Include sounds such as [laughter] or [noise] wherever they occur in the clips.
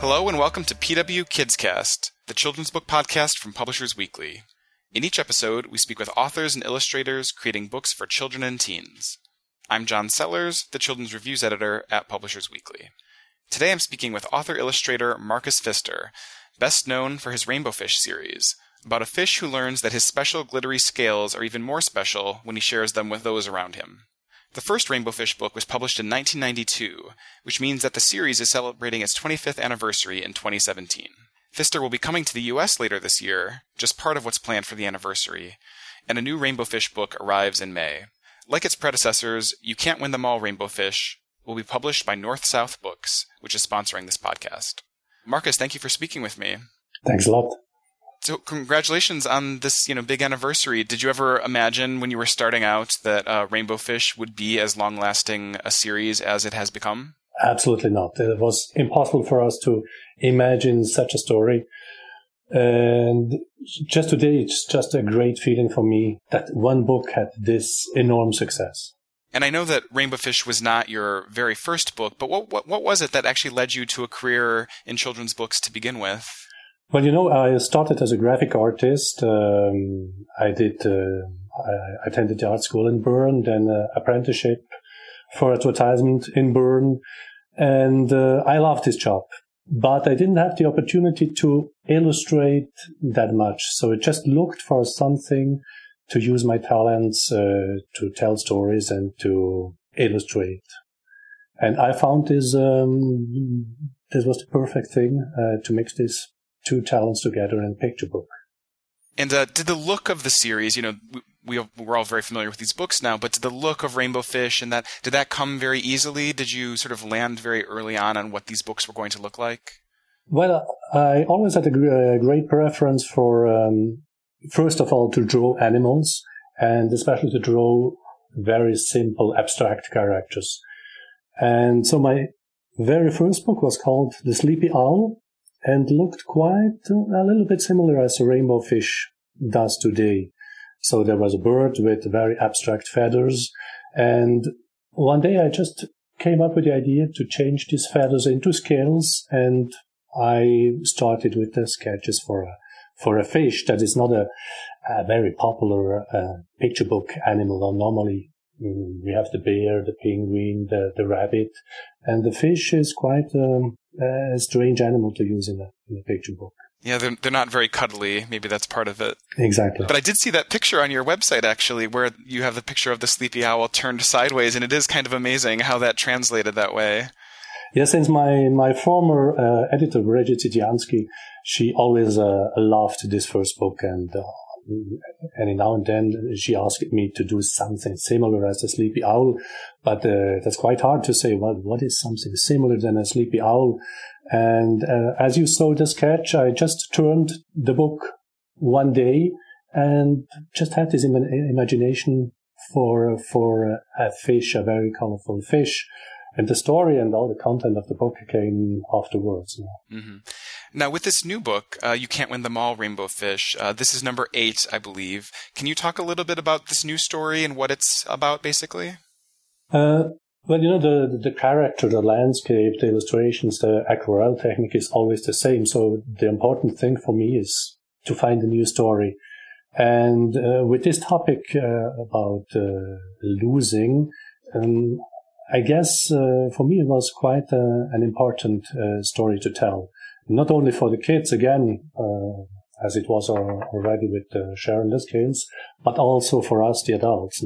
Hello and welcome to PW KidsCast, the children's book podcast from Publishers Weekly. In each episode, we speak with authors and illustrators creating books for children and teens. I'm John Sellers, the children's reviews editor at Publishers Weekly. Today I'm speaking with author illustrator Marcus Pfister, best known for his Rainbow Fish series, about a fish who learns that his special glittery scales are even more special when he shares them with those around him. The first Rainbow Fish book was published in 1992, which means that the series is celebrating its 25th anniversary in 2017. Pfister will be coming to the US later this year, just part of what's planned for the anniversary, and a new Rainbow Fish book arrives in May. Like its predecessors, You Can't Win Them All Rainbow Fish will be published by North South Books, which is sponsoring this podcast. Marcus, thank you for speaking with me. Thanks a lot. So congratulations on this, you know, big anniversary. Did you ever imagine when you were starting out that uh, Rainbow Fish would be as long-lasting a series as it has become? Absolutely not. It was impossible for us to imagine such a story. And just today, it's just a great feeling for me that one book had this enormous success. And I know that Rainbow Fish was not your very first book, but what, what, what was it that actually led you to a career in children's books to begin with? Well, you know, I started as a graphic artist. Um, I did, uh, I attended the art school in Bern, then uh, apprenticeship for advertisement in Bern. And uh, I loved this job, but I didn't have the opportunity to illustrate that much. So I just looked for something to use my talents uh, to tell stories and to illustrate. And I found this, um, this was the perfect thing uh, to mix this two talents together in a picture book. And uh, did the look of the series, you know, we, we're all very familiar with these books now, but did the look of Rainbow Fish and that did that come very easily? Did you sort of land very early on on what these books were going to look like? Well, I always had a, great preference for, um, first of all, to draw animals and especially to draw very simple abstract characters. And so my very first book was called The Sleepy Owl and looked quite a little bit similar as a rainbow fish does today. So there was a bird with very abstract feathers. And one day I just came up with the idea to change these feathers into scales. And I started with the sketches for a, for a fish that is not a, a very popular uh, picture book animal. Normally Mm, we have the bear, the penguin, the, the rabbit, and the fish is quite um, a strange animal to use in a, in a picture book. Yeah, they're, they're not very cuddly. Maybe that's part of it. Exactly. But I did see that picture on your website, actually, where you have the picture of the sleepy owl turned sideways, and it is kind of amazing how that translated that way. Yeah, since my, my former uh, editor, Brigitte Sidjanski, she always uh, loved this first book, and uh, and now and then she asked me to do something similar as a sleepy owl, but uh, that's quite hard to say. Well, what is something similar than a sleepy owl? And uh, as you saw the sketch, I just turned the book one day and just had this Im- imagination for for a fish, a very colorful fish, and the story and all the content of the book came afterwards. Mm-hmm. Now, with this new book, uh, You Can't Win Them All, Rainbow Fish, uh, this is number eight, I believe. Can you talk a little bit about this new story and what it's about, basically? Uh, well, you know, the, the character, the landscape, the illustrations, the aquarelle technique is always the same. So the important thing for me is to find a new story. And uh, with this topic uh, about uh, losing, um, I guess for me it was quite an important story to tell not only for the kids again, uh, as it was already with uh, Sharon scales, but also for us, the adults.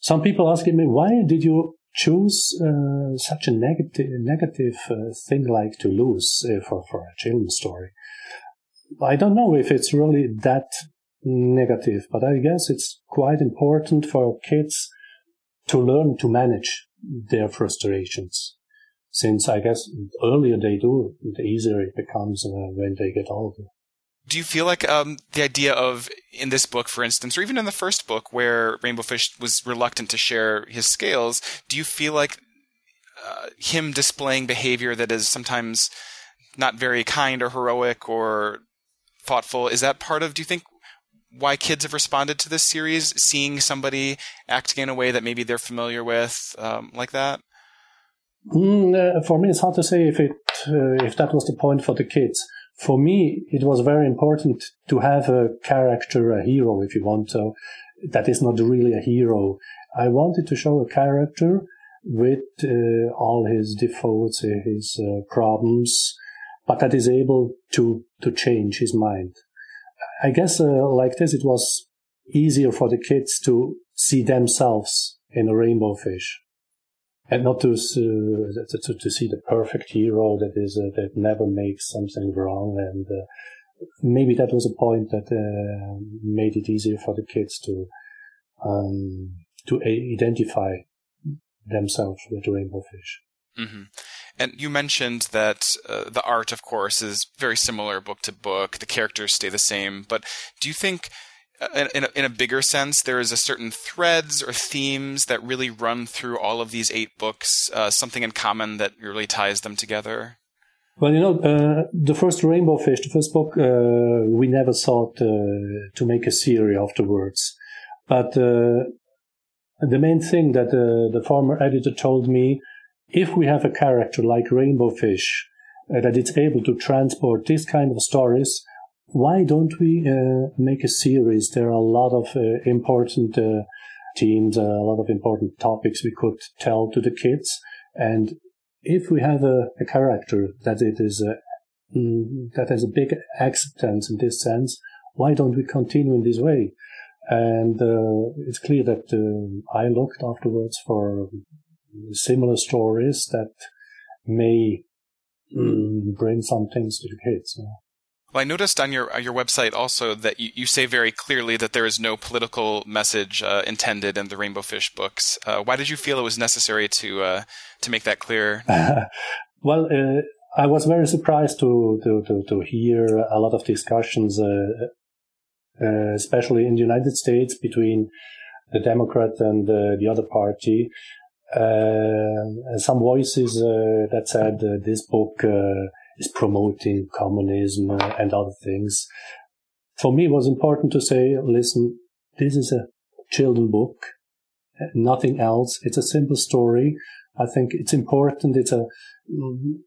Some people asking me, why did you choose uh, such a negative negative uh, thing like to lose uh, for for a children's story? I don't know if it's really that negative, but I guess it's quite important for kids to learn to manage their frustrations since I guess the earlier they do, the easier it becomes uh, when they get older. Do you feel like um, the idea of in this book, for instance, or even in the first book where Rainbow Fish was reluctant to share his scales, do you feel like uh, him displaying behavior that is sometimes not very kind or heroic or thoughtful is that part of? Do you think why kids have responded to this series, seeing somebody acting in a way that maybe they're familiar with, um, like that? Mm, uh, for me, it's hard to say if it uh, if that was the point for the kids. For me, it was very important to have a character, a hero, if you want to, that is not really a hero. I wanted to show a character with uh, all his defaults, his uh, problems, but that is able to to change his mind. I guess uh, like this, it was easier for the kids to see themselves in a rainbow fish, and not to uh, to, to, see the perfect hero that is uh, that never makes something wrong. And uh, maybe that was a point that made it easier for the kids to um, to identify themselves with rainbow fish. Mm-hmm. And you mentioned that uh, the art, of course, is very similar book to book. The characters stay the same. But do you think, in, a, in a bigger sense, there is a certain threads or themes that really run through all of these eight books, uh, something in common that really ties them together? Well, you know, uh, the first Rainbow Fish, the first book, uh, we never thought uh, to make a series afterwards. But uh, the main thing that uh, the former editor told me, if we have a character like Rainbow Fish that it's able to transport this kind of stories, why don't we uh, make a series? There are a lot of uh, important uh, themes, a lot of important topics we could tell to the kids. And if we have a, a character that it is mm, that has a big acceptance in this sense, why don't we continue in this way? And uh, it's clear that uh, I looked afterwards for similar stories that may mm, bring some things to the kids. Well, I noticed on your your website also that you, you say very clearly that there is no political message uh, intended in the Rainbow Fish books. Uh, why did you feel it was necessary to uh, to make that clear? [laughs] well, uh, I was very surprised to, to, to, to, hear a lot of discussions uh, uh, especially in the United States between the Democrat and the other party. Some voices that said this book is promoting communism and other things. For me, it was important to say, listen, this is a children book, nothing else. It's a simple story. I think it's important. It's a, mm,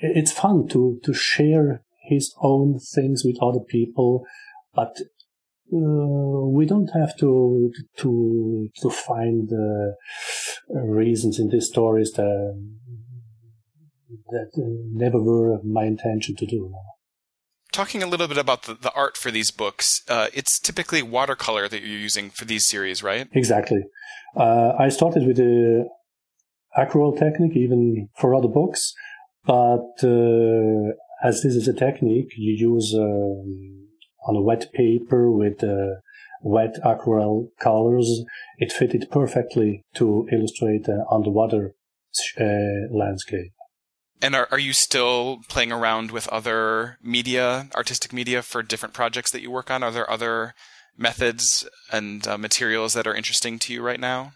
it's fun to, to share his own things with other people but uh, we don't have to to to find uh, reasons in these stories that that never were my intention to do. Talking a little bit about the, the art for these books, uh, it's typically watercolor that you're using for these series, right? Exactly. Uh, I started with the aquarelle technique, even for other books, but uh, as this is a technique, you use um, on a wet paper with uh, wet aquarelle colors. It fitted perfectly to illustrate an underwater uh, landscape. And are, are you still playing around with other media, artistic media for different projects that you work on? Are there other methods and uh, materials that are interesting to you right now?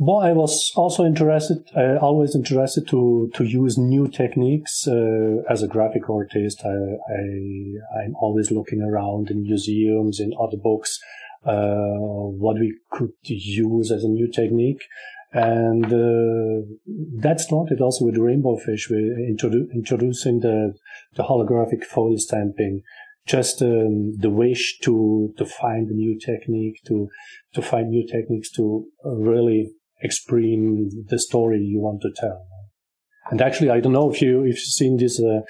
Well, I was also interested, uh, always interested to, to use new techniques. Uh, as a graphic artist, I, I, am always looking around in museums, in other books, uh, what we could use as a new technique. And uh, that started also with Rainbow Fish, introdu- introducing the, the holographic foil stamping just um, the wish to to find a new technique to to find new techniques to really express the story you want to tell. And actually, I don't know if you if you've seen this. Uh,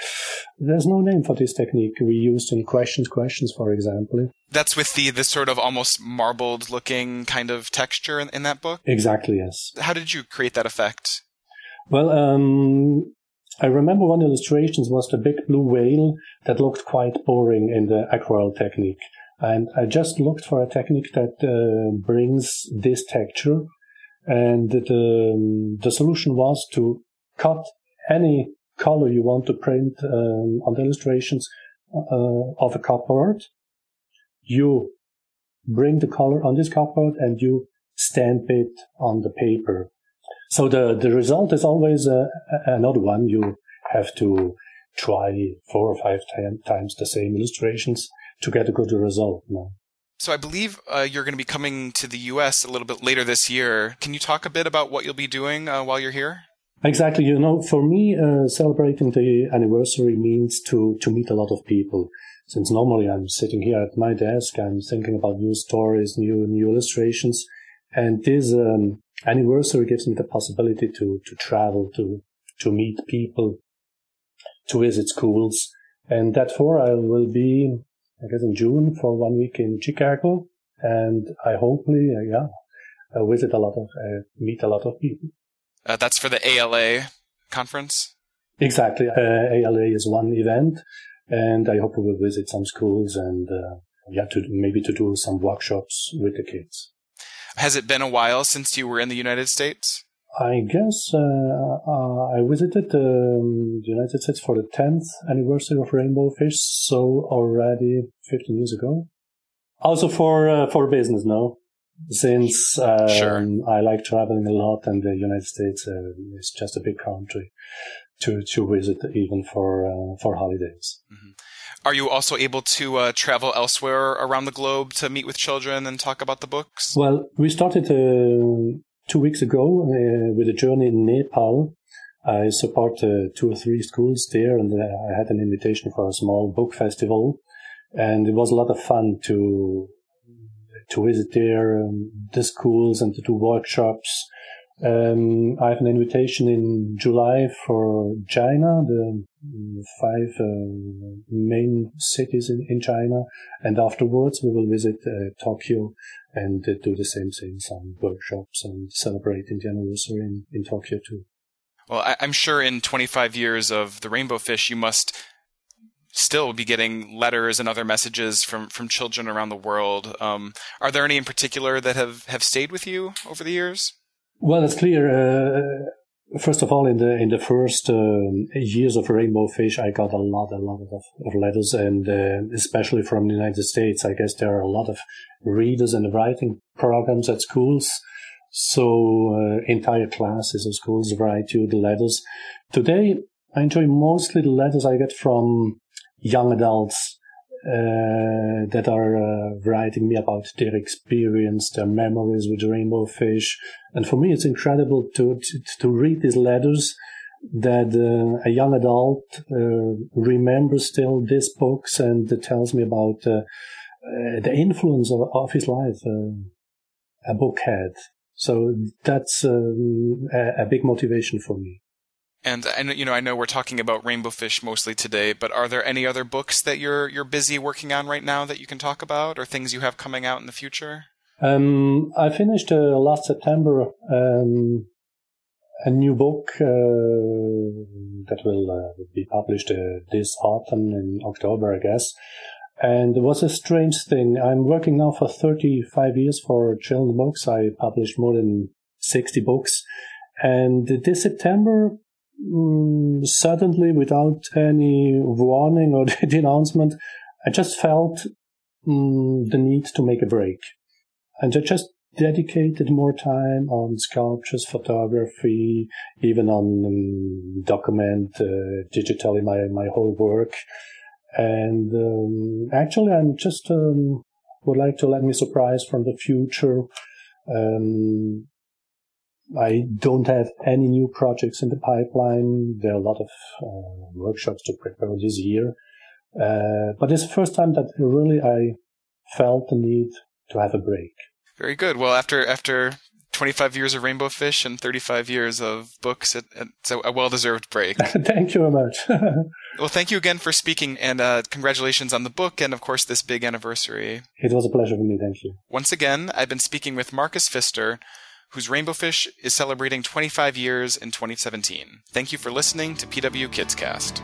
there's no name for this technique we used in questions questions, for example. That's with the the sort of almost marbled looking kind of texture in, in that book. Exactly. Yes. How did you create that effect? Well, um, I remember one illustration was the big blue whale that looked quite boring in the aquarelle technique. And I just looked for a technique that uh, brings this texture and the, the solution was to cut any color you want to print um, on the illustrations uh, of a cupboard. You bring the color on this cupboard and you stamp it on the paper. So the, the result is always uh, another one. You have to try four or five times the same illustrations to get a good result. No? So I believe uh, you're going to be coming to the U.S. a little bit later this year. Can you talk a bit about what you'll be doing uh, while you're here? Exactly. You know, for me, uh, celebrating the anniversary means to, to meet a lot of people. Since normally I'm sitting here at my desk, I'm thinking about new stories, new, new illustrations. And this, um, anniversary gives me the possibility to, to travel, to, to meet people, to visit schools. And therefore I will be, I guess in June for one week in Chicago. And I hopefully, uh, yeah, uh, visit a lot of, uh, meet a lot of people. Uh, that's for the ALA conference? Exactly. Uh, ALA is one event, and I hope we will visit some schools and uh, yeah, to maybe to do some workshops with the kids. Has it been a while since you were in the United States? I guess uh, uh, I visited um, the United States for the 10th anniversary of Rainbow Fish, so already 15 years ago. Also for uh, for business, no since um, sure. I like traveling a lot, and the United States uh, is just a big country to to visit, even for uh, for holidays. Mm-hmm. Are you also able to uh, travel elsewhere around the globe to meet with children and talk about the books? Well, we started uh, two weeks ago uh, with a journey in Nepal. I support uh, two or three schools there, and I had an invitation for a small book festival, and it was a lot of fun to to visit there, um, the schools and to do workshops. Um, I have an invitation in July for China, the five uh, main cities in, in, China, and afterwards we will visit uh, Tokyo and uh, do the same thing, some workshops and celebrating the anniversary in, in Tokyo too. Well, I, I'm sure in 25 years of the Rainbow Fish, you must still be getting letters and other messages from, from children around the world. Um, are there any in particular that have, have stayed with you over the years? Well, it's clear. Uh, first of all, in the in the first um, years of Rainbow Fish, I got a lot, a lot of, of letters, and uh, especially from the United States. I guess there are a lot of readers and writing programs at schools. So uh, entire classes of schools write you the letters. Today, I enjoy mostly the letters I get from young adults uh, that are uh, writing me about their experience, their memories with rainbow fish. And for me, it's incredible to, to, to read these letters that uh, a young adult uh, remembers still these books and tells me about uh, uh, the influence of, of his life a book had. So that's um, a, a big motivation for me. And and you know, I know we're talking about Rainbow Fish mostly today, but are there any other books that you're you're busy working on right now that you can talk about, or things you have coming out in the future? Um, I finished uh, last September um, a new book uh, that will uh, be published uh, this autumn in October, I guess. And it was a strange thing. I'm working now for 35 years for children's books. I published more than 60 books. And this September, mm, suddenly, without any warning or [laughs] the announcement, I just felt mm, the need to make a break. And I just dedicated more time on sculptures, photography, even on um, document uh, digitally my, my whole work. And um, actually, I'm just um, would like to let me surprise from the future. Um, I don't have any new projects in the pipeline. There are a lot of uh, workshops to prepare this year. Uh, but it's the first time that really I felt the need to have a break. Very good. Well, after after 25 years of Rainbow Fish and 35 years of books, it, it's a, a well-deserved break. [laughs] thank you very much. [laughs] well, thank you again for speaking, and uh, congratulations on the book and, of course, this big anniversary. It was a pleasure for me. Thank you. Once again, I've been speaking with Marcus Pfister, whose Rainbow Fish is celebrating 25 years in 2017. Thank you for listening to PW Kids Cast.